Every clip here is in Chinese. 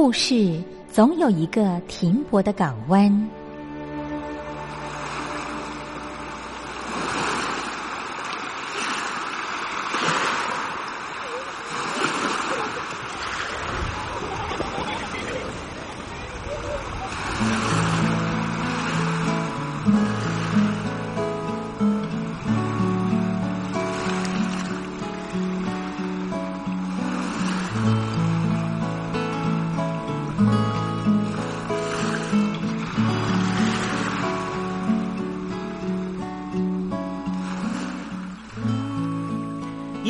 故事总有一个停泊的港湾。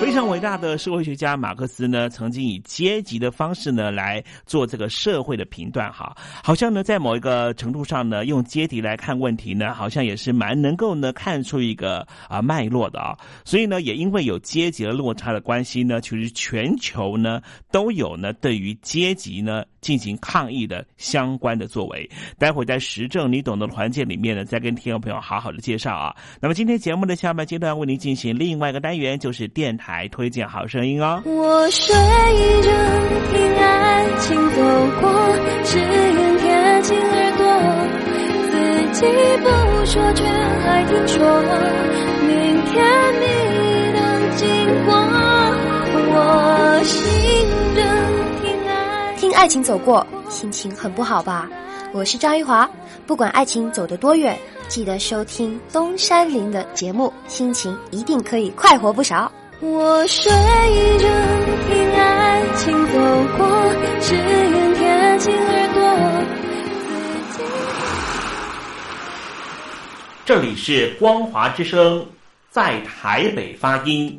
非常伟大的社会学家马克思呢，曾经以阶级的方式呢来做这个社会的评断，哈，好像呢在某一个程度上呢，用阶级来看问题呢，好像也是蛮能够呢看出一个啊脉络的啊。所以呢，也因为有阶级的落差的关系呢，其实全球呢都有呢对于阶级呢进行抗议的相关的作为。待会在时政你懂得的环节里面呢，再跟听众朋友好好的介绍啊。那么今天节目的下半阶段为您进行另外一个单元，就是电台。来推荐好声音哦。我睡着听爱情走过，只愿贴近耳朵，自己不说却还听说，明天你能经过，我醒着听爱听爱情走过，心情很不好吧？我是张玉华，不管爱情走得多远，记得收听东山林的节目，心情一定可以快活不少。我睡着听爱情走过，只愿贴近耳朵。这里是光华之声，在台北发音。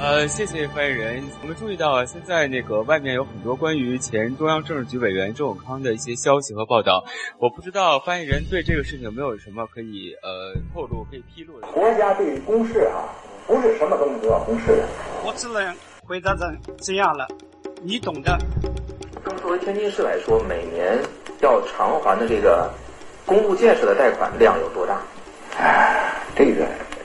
呃，谢谢发言人。我们注意到啊，现在那个外面有很多关于前中央政治局委员周永康的一些消息和报道。我不知道发言人对这个事情有没有什么可以呃透露、可以披露的。国家对于公示啊，不是什么东西都要公示的。我只能回答成这样了，你懂的。作为天津市来说，每年要偿还的这个公路建设的贷款量有多大？哎，这个。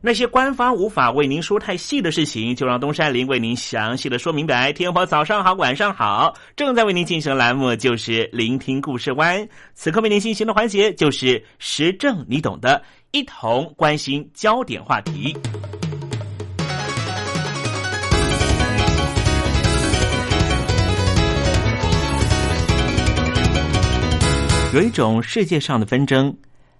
那些官方无法为您说太细的事情，就让东山林为您详细的说明白。天婆早上好，晚上好，正在为您进行的栏目就是聆听故事湾。此刻为您进行的环节就是时政，你懂的，一同关心焦点话题。有一种世界上的纷争，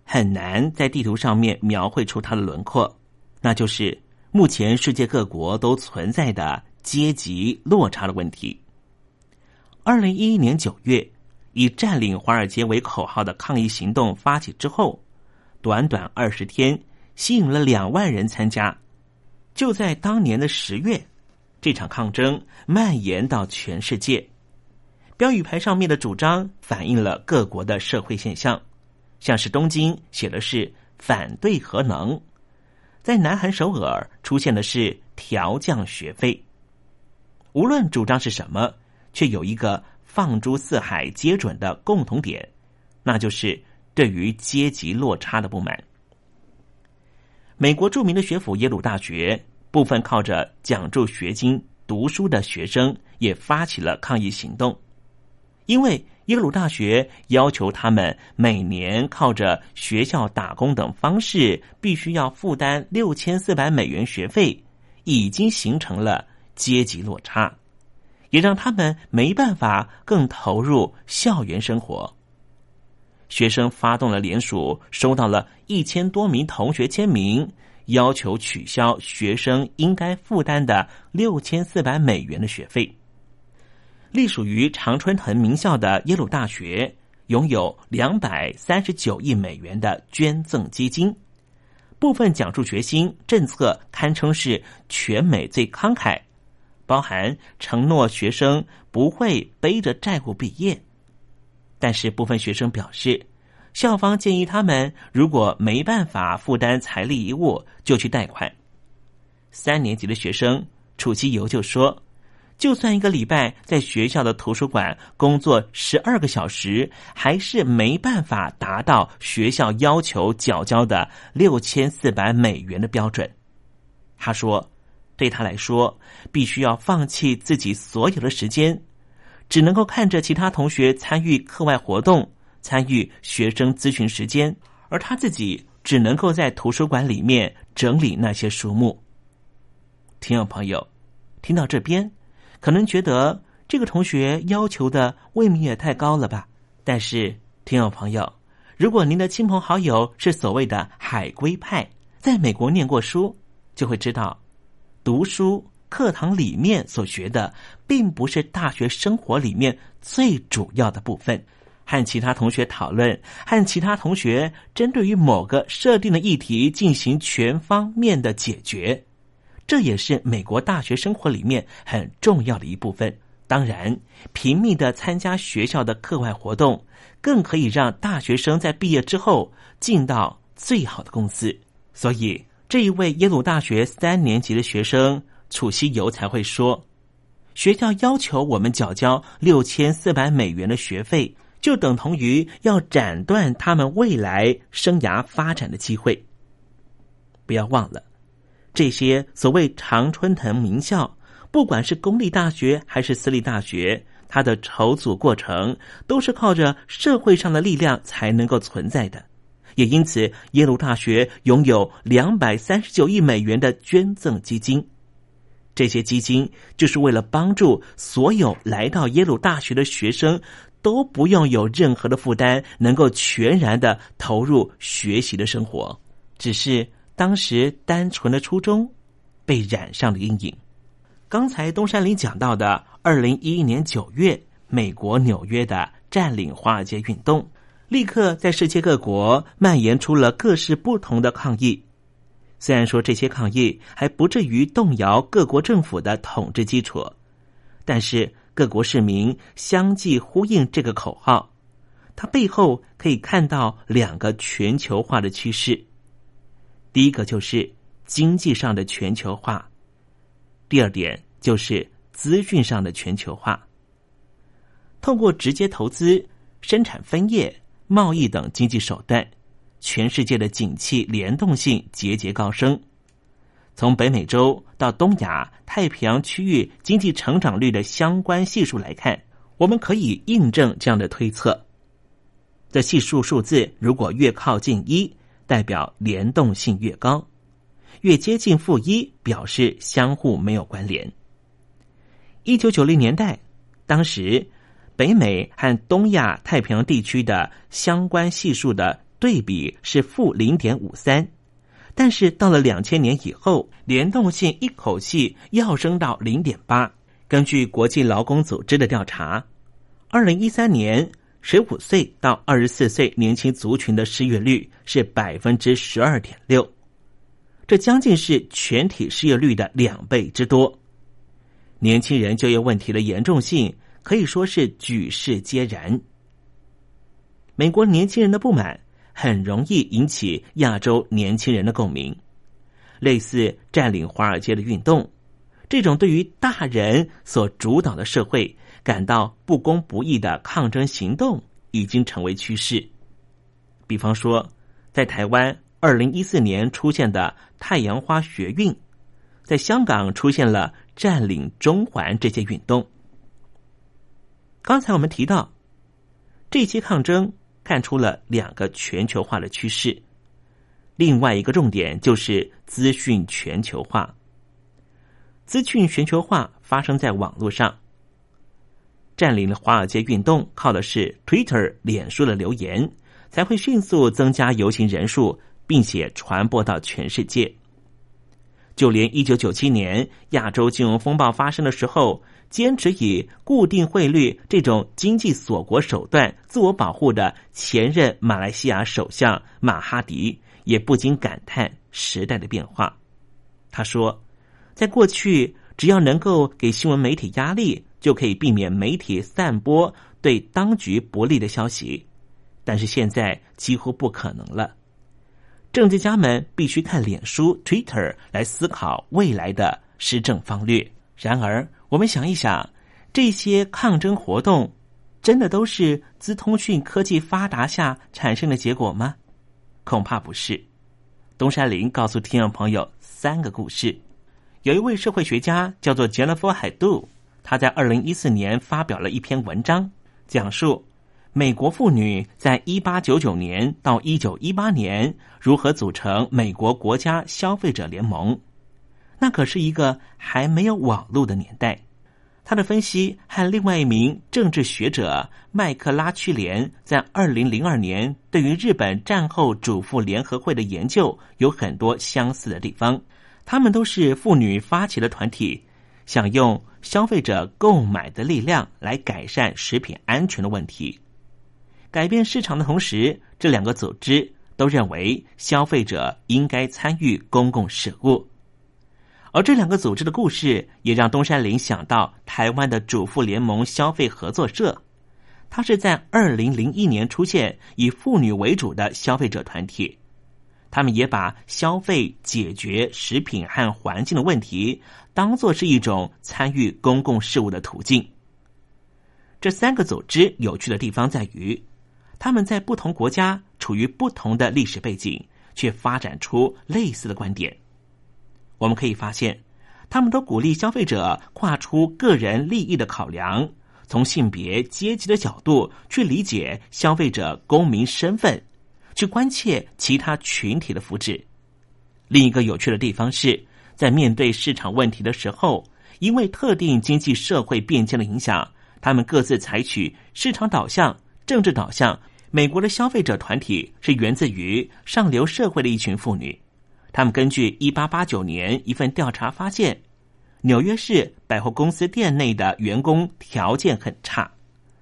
很难在地图上面描绘出它的轮廓。那就是目前世界各国都存在的阶级落差的问题。二零一一年九月，以占领华尔街为口号的抗议行动发起之后，短短二十天，吸引了两万人参加。就在当年的十月，这场抗争蔓延到全世界。标语牌上面的主张反映了各国的社会现象，像是东京写的是反对核能，在南韩首尔出现的是调降学费。无论主张是什么，却有一个放诸四海皆准的共同点，那就是对于阶级落差的不满。美国著名的学府耶鲁大学，部分靠着奖助学金读书的学生也发起了抗议行动。因为耶鲁大学要求他们每年靠着学校打工等方式，必须要负担六千四百美元学费，已经形成了阶级落差，也让他们没办法更投入校园生活。学生发动了联署，收到了一千多名同学签名，要求取消学生应该负担的六千四百美元的学费。隶属于常春藤名校的耶鲁大学拥有两百三十九亿美元的捐赠基金，部分奖助学金政策堪称是全美最慷慨，包含承诺学生不会背着债务毕业。但是部分学生表示，校方建议他们如果没办法负担财力遗物，就去贷款。三年级的学生楚其游就说。就算一个礼拜在学校的图书馆工作十二个小时，还是没办法达到学校要求缴交的六千四百美元的标准。他说：“对他来说，必须要放弃自己所有的时间，只能够看着其他同学参与课外活动，参与学生咨询时间，而他自己只能够在图书馆里面整理那些书目。”听众朋友，听到这边。可能觉得这个同学要求的未免也太高了吧？但是，听众朋友，如果您的亲朋好友是所谓的海归派，在美国念过书，就会知道，读书课堂里面所学的，并不是大学生活里面最主要的部分。和其他同学讨论，和其他同学针对于某个设定的议题进行全方面的解决。这也是美国大学生活里面很重要的一部分。当然，频密的参加学校的课外活动，更可以让大学生在毕业之后进到最好的公司。所以，这一位耶鲁大学三年级的学生楚西游才会说：“学校要求我们缴交六千四百美元的学费，就等同于要斩断他们未来生涯发展的机会。”不要忘了。这些所谓常春藤名校，不管是公立大学还是私立大学，它的筹组过程都是靠着社会上的力量才能够存在的。也因此，耶鲁大学拥有两百三十九亿美元的捐赠基金，这些基金就是为了帮助所有来到耶鲁大学的学生都不用有任何的负担，能够全然的投入学习的生活。只是。当时单纯的初衷被染上了阴影。刚才东山里讲到的，二零一一年九月，美国纽约的占领华尔街运动，立刻在世界各国蔓延出了各式不同的抗议。虽然说这些抗议还不至于动摇各国政府的统治基础，但是各国市民相继呼应这个口号，它背后可以看到两个全球化的趋势。第一个就是经济上的全球化，第二点就是资讯上的全球化。透过直接投资、生产分业、贸易等经济手段，全世界的景气联动性节节高升。从北美洲到东亚、太平洋区域经济成长率的相关系数来看，我们可以印证这样的推测：这系数数字如果越靠近一。代表联动性越高，越接近负一，表示相互没有关联。一九九零年代，当时北美和东亚太平洋地区的相关系数的对比是负零点五三，但是到了两千年以后，联动性一口气要升到零点八。根据国际劳工组织的调查，二零一三年。十五岁到二十四岁年轻族群的失业率是百分之十二点六，这将近是全体失业率的两倍之多。年轻人就业问题的严重性可以说是举世皆然。美国年轻人的不满很容易引起亚洲年轻人的共鸣，类似占领华尔街的运动，这种对于大人所主导的社会感到不公不义的抗争行动，已经成为趋势。比方说，在台湾二零一四年出现的太阳花学运，在香港出现了占领中环这些运动。刚才我们提到这些抗争。看出了两个全球化的趋势，另外一个重点就是资讯全球化。资讯全球化发生在网络上，占领了华尔街运动，靠的是 Twitter、脸书的留言，才会迅速增加游行人数，并且传播到全世界。就连一九九七年亚洲金融风暴发生的时候。坚持以固定汇率这种经济锁国手段自我保护的前任马来西亚首相马哈迪也不禁感叹时代的变化。他说：“在过去，只要能够给新闻媒体压力，就可以避免媒体散播对当局不利的消息。但是现在几乎不可能了。政治家们必须看脸书 （Twitter） 来思考未来的施政方略。然而。”我们想一想，这些抗争活动真的都是资通讯科技发达下产生的结果吗？恐怕不是。东山林告诉听众朋友三个故事。有一位社会学家叫做杰 f 夫海杜，他在二零一四年发表了一篇文章，讲述美国妇女在一八九九年到一九一八年如何组成美国国家消费者联盟。那可是一个还没有网络的年代。他的分析和另外一名政治学者麦克拉屈连在二零零二年对于日本战后主妇联合会的研究有很多相似的地方。他们都是妇女发起的团体，想用消费者购买的力量来改善食品安全的问题，改变市场的同时，这两个组织都认为消费者应该参与公共事务。而这两个组织的故事，也让东山林想到台湾的主妇联盟消费合作社。它是在二零零一年出现，以妇女为主的消费者团体。他们也把消费解决食品和环境的问题，当做是一种参与公共事务的途径。这三个组织有趣的地方在于，他们在不同国家处于不同的历史背景，却发展出类似的观点。我们可以发现，他们都鼓励消费者跨出个人利益的考量，从性别、阶级的角度去理解消费者公民身份，去关切其他群体的福祉。另一个有趣的地方是，在面对市场问题的时候，因为特定经济社会变迁的影响，他们各自采取市场导向、政治导向。美国的消费者团体是源自于上流社会的一群妇女。他们根据一八八九年一份调查发现，纽约市百货公司店内的员工条件很差，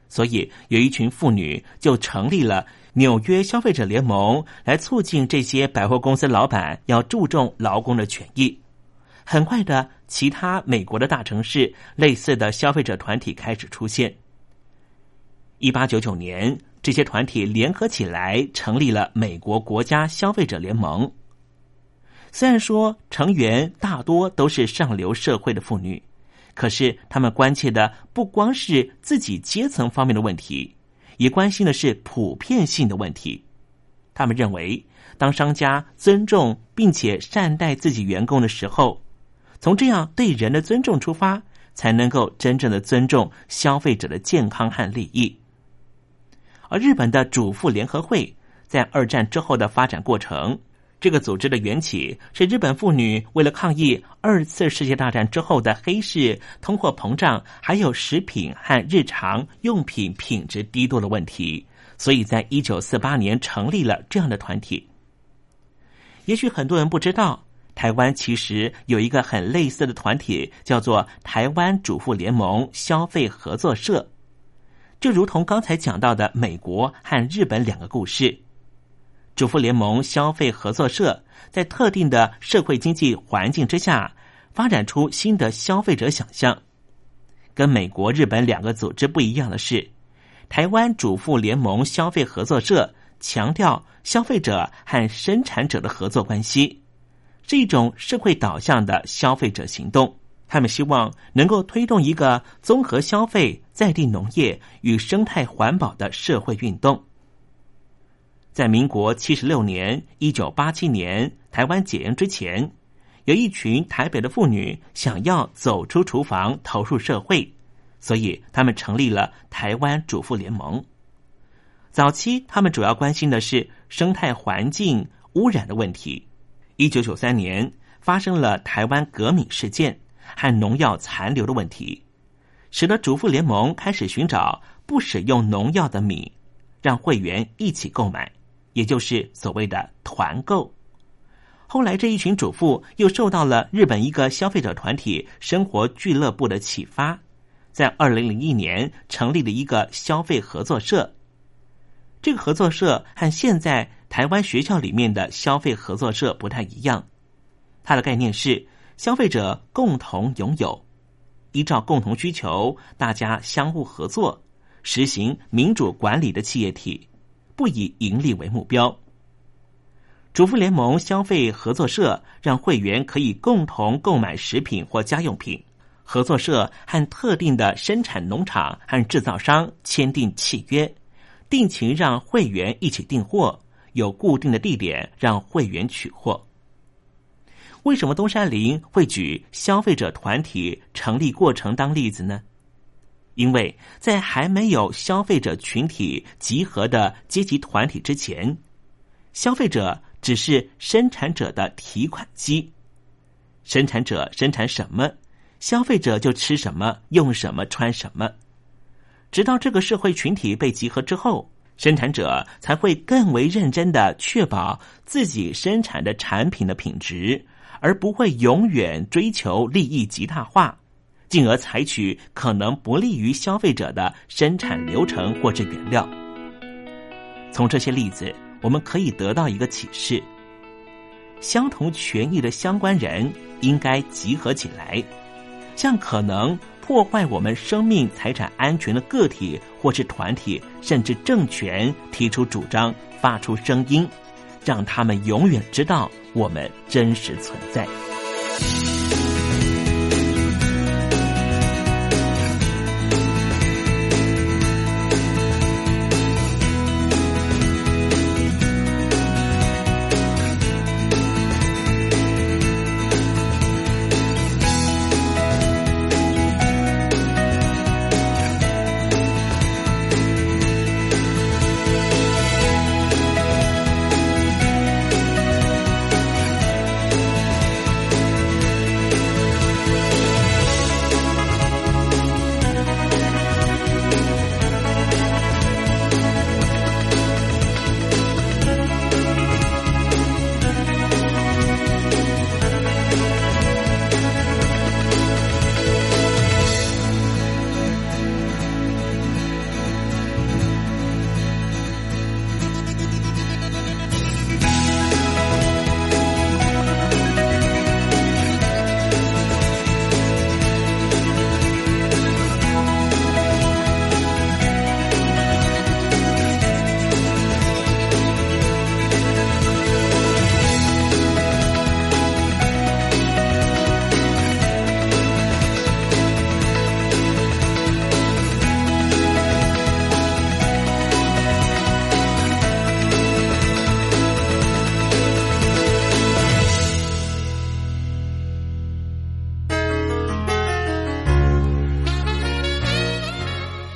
所以有一群妇女就成立了纽约消费者联盟，来促进这些百货公司老板要注重劳工的权益。很快的，其他美国的大城市类似的消费者团体开始出现。一八九九年，这些团体联合起来成立了美国国家消费者联盟。虽然说成员大多都是上流社会的妇女，可是他们关切的不光是自己阶层方面的问题，也关心的是普遍性的问题。他们认为，当商家尊重并且善待自己员工的时候，从这样对人的尊重出发，才能够真正的尊重消费者的健康和利益。而日本的主妇联合会在二战之后的发展过程。这个组织的缘起是日本妇女为了抗议二次世界大战之后的黑市、通货膨胀，还有食品和日常用品品质低落的问题，所以在一九四八年成立了这样的团体。也许很多人不知道，台湾其实有一个很类似的团体，叫做台湾主妇联盟消费合作社，就如同刚才讲到的美国和日本两个故事。主妇联盟消费合作社在特定的社会经济环境之下，发展出新的消费者想象，跟美国、日本两个组织不一样的是，台湾主妇联盟消费合作社强调消费者和生产者的合作关系，是一种社会导向的消费者行动。他们希望能够推动一个综合消费、在地农业与生态环保的社会运动。在民国七十六年（一九八七年）台湾解严之前，有一群台北的妇女想要走出厨房，投入社会，所以他们成立了台湾主妇联盟。早期，他们主要关心的是生态环境污染的问题。一九九三年，发生了台湾革命事件。和农药残留的问题，使得主妇联盟开始寻找不使用农药的米，让会员一起购买，也就是所谓的团购。后来这一群主妇又受到了日本一个消费者团体生活俱乐部的启发，在二零零一年成立了一个消费合作社。这个合作社和现在台湾学校里面的消费合作社不太一样，它的概念是。消费者共同拥有，依照共同需求，大家相互合作，实行民主管理的企业体，不以盈利为目标。主妇联盟消费合作社让会员可以共同购买食品或家用品，合作社和特定的生产农场和制造商签订契约，定期让会员一起订货，有固定的地点让会员取货。为什么东山林会举消费者团体成立过程当例子呢？因为在还没有消费者群体集合的阶级团体之前，消费者只是生产者的提款机。生产者生产什么，消费者就吃什么、用什么、穿什么。直到这个社会群体被集合之后，生产者才会更为认真的确保自己生产的产品的品质。而不会永远追求利益极大化，进而采取可能不利于消费者的生产流程或者原料。从这些例子，我们可以得到一个启示：相同权益的相关人应该集合起来，向可能破坏我们生命财产安全的个体或是团体，甚至政权提出主张，发出声音。让他们永远知道我们真实存在。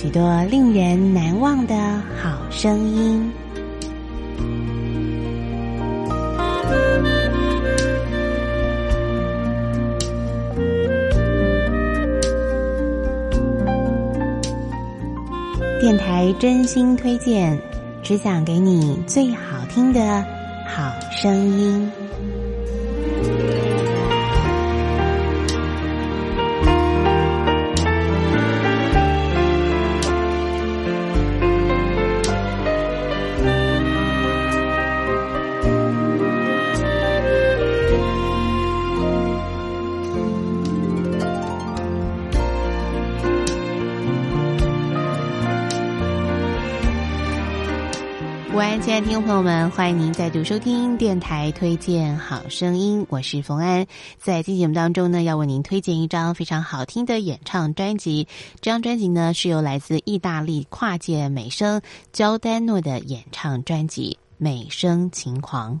许多令人难忘的好声音。电台真心推荐只想给你最好听的好声音。听众朋友们欢迎您再度收听电台推荐好声音我是冯安。在今节目当中呢要为您推荐一张非常好听的演唱专辑这张专辑呢是由来自意大利跨界美声焦丹诺的演唱专辑美声情狂。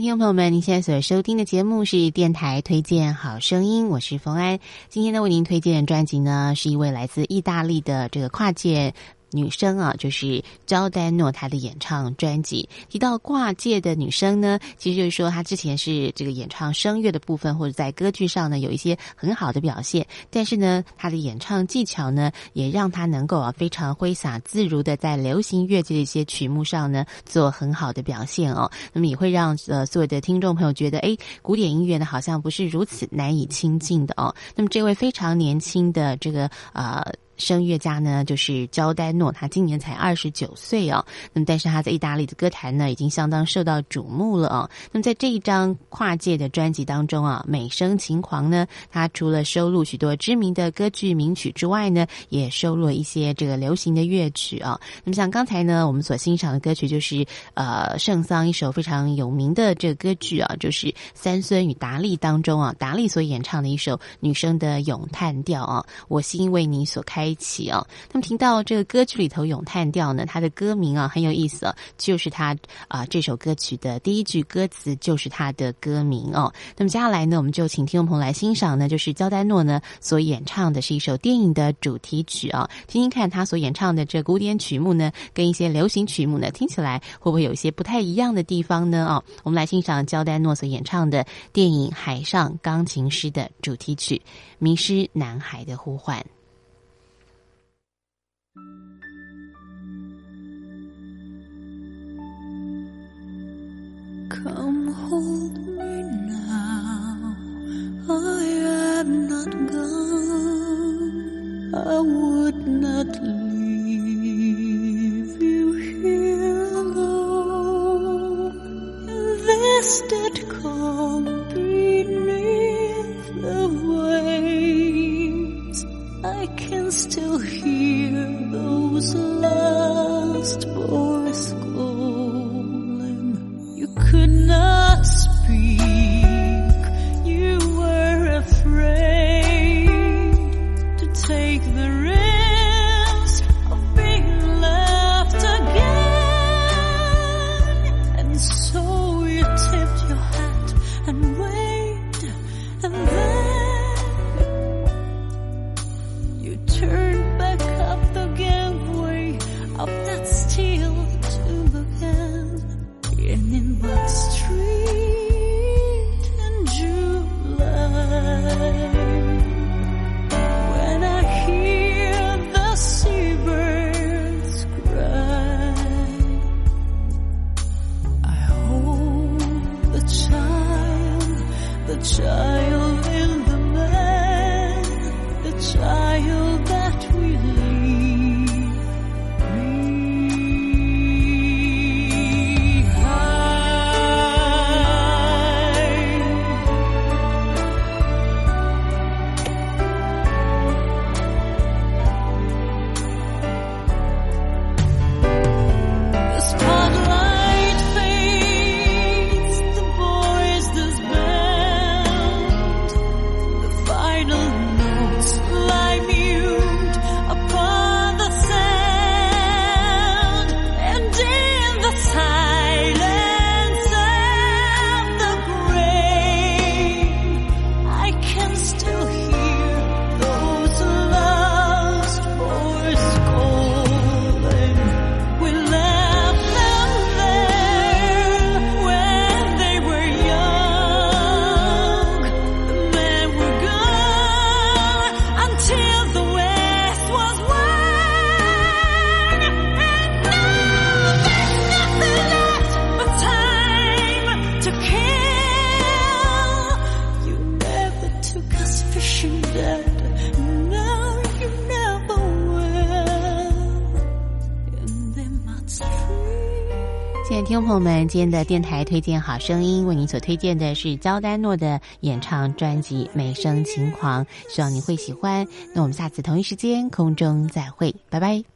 听众朋友们，您现在所收听的节目是电台推荐好声音，我是冯安。今天呢，为您推荐的专辑呢，是一位来自意大利的这个跨界。女生啊，就是焦丹诺她的演唱专辑。提到挂界的女生呢，其实就是说她之前是这个演唱声乐的部分，或者在歌剧上呢有一些很好的表现。但是呢，她的演唱技巧呢，也让她能够啊非常挥洒自如的在流行乐界的一些曲目上呢做很好的表现哦。那么也会让呃所有的听众朋友觉得，哎，古典音乐呢好像不是如此难以亲近的哦。那么这位非常年轻的这个呃。声乐家呢，就是焦丹诺，他今年才二十九岁哦。那么，但是他在意大利的歌坛呢，已经相当受到瞩目了哦。那么，在这一张跨界的专辑当中啊，《美声情狂》呢，他除了收录许多知名的歌剧名曲之外呢，也收录了一些这个流行的乐曲啊。那么，像刚才呢，我们所欣赏的歌曲就是呃圣桑一首非常有名的这个歌剧啊，就是《三孙与达利》当中啊，达利所演唱的一首女生的咏叹调啊，我心为你所开。一起哦，那么听到这个歌曲里头咏叹调呢，它的歌名啊很有意思哦，就是它啊这首歌曲的第一句歌词就是它的歌名哦。那么接下来呢，我们就请听众朋友来欣赏呢，就是焦丹诺呢所演唱的是一首电影的主题曲啊，听听看他所演唱的这古典曲目呢，跟一些流行曲目呢听起来会不会有一些不太一样的地方呢？哦，我们来欣赏焦丹诺所演唱的电影《海上钢琴师》的主题曲《迷失男孩的呼唤》。Come hold me now. I am not gone. I would not leave you here alone. This dead calm beneath the waves, I can still hear those last voices 我们，今天的电台推荐好声音，为您所推荐的是焦丹诺的演唱专辑《美声情狂》，希望你会喜欢。那我们下次同一时间空中再会，拜拜。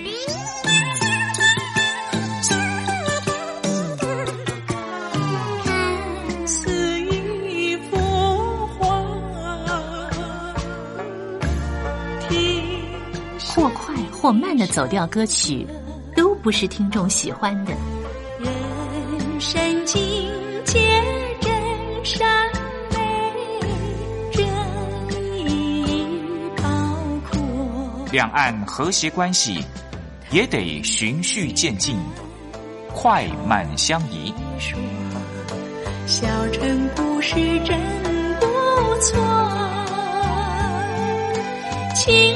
慢的走调歌曲，都不是听众喜欢的。人生境界真善美，真理高阔。两岸和谐关系也得循序渐进，快慢相宜。小城故事真不错，亲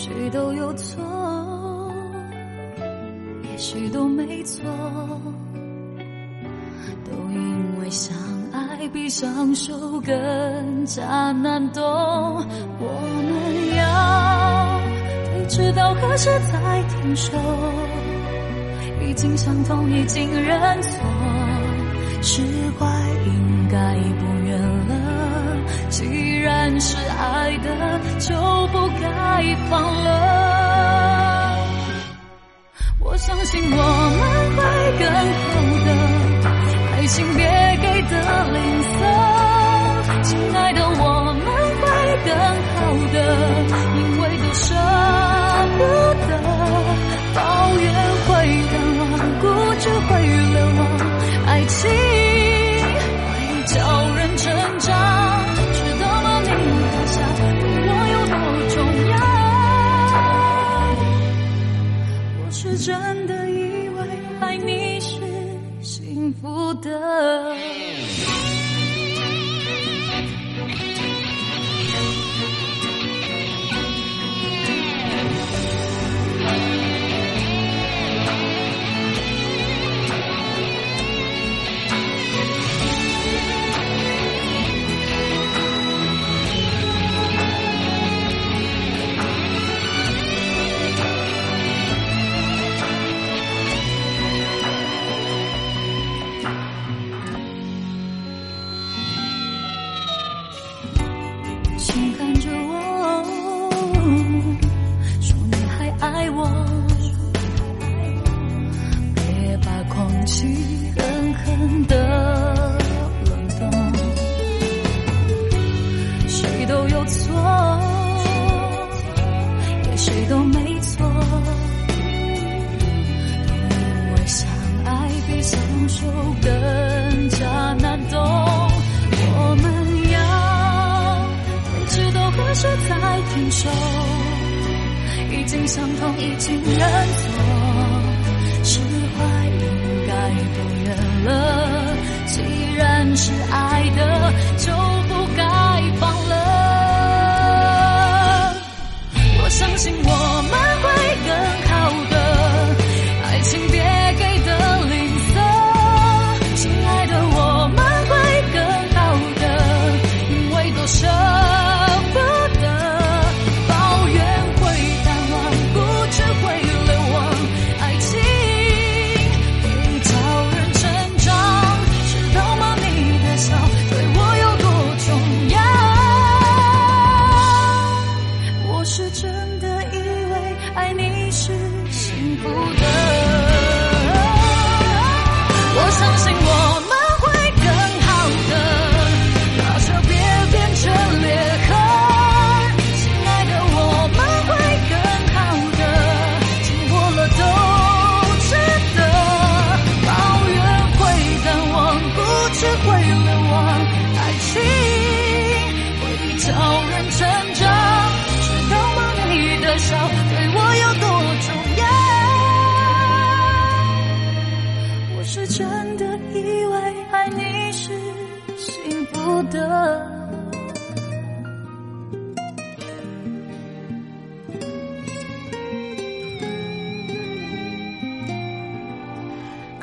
谁都有错，也许都没错，都因为相爱比相守更加难懂。我们要。直到何时才停手？已经伤痛，已经认错，释怀应该不。既然是爱的，就不该放了。我相信我们会更好的，爱情别给的吝啬，亲爱的，我们会更好的，因为都舍不得，抱怨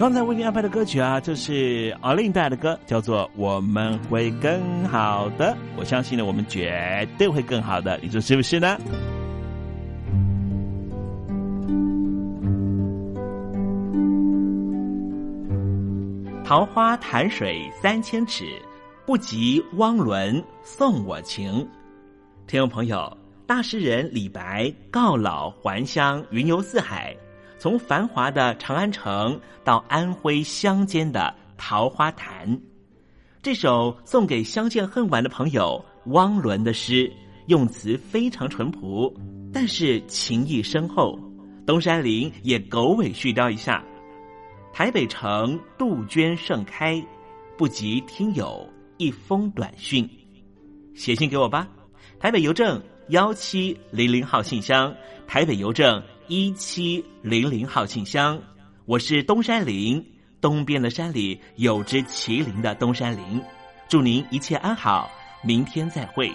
刚才为您安排的歌曲啊，就是敖令带的歌，叫做《我们会更好的》。我相信呢，我们绝对会更好的，你说是不是呢？桃花潭水三千尺，不及汪伦送我情。听众朋友，大诗人李白告老还乡，云游四海，从繁华的长安城到安徽乡间的桃花潭。这首送给相见恨晚的朋友汪伦的诗，用词非常淳朴，但是情意深厚。东山林也狗尾续貂一下。台北城杜鹃盛开，不及听友一封短讯，写信给我吧。台北邮政幺七零零号信箱，台北邮政一七零零号信箱。我是东山林，东边的山里有只麒麟的东山林。祝您一切安好，明天再会。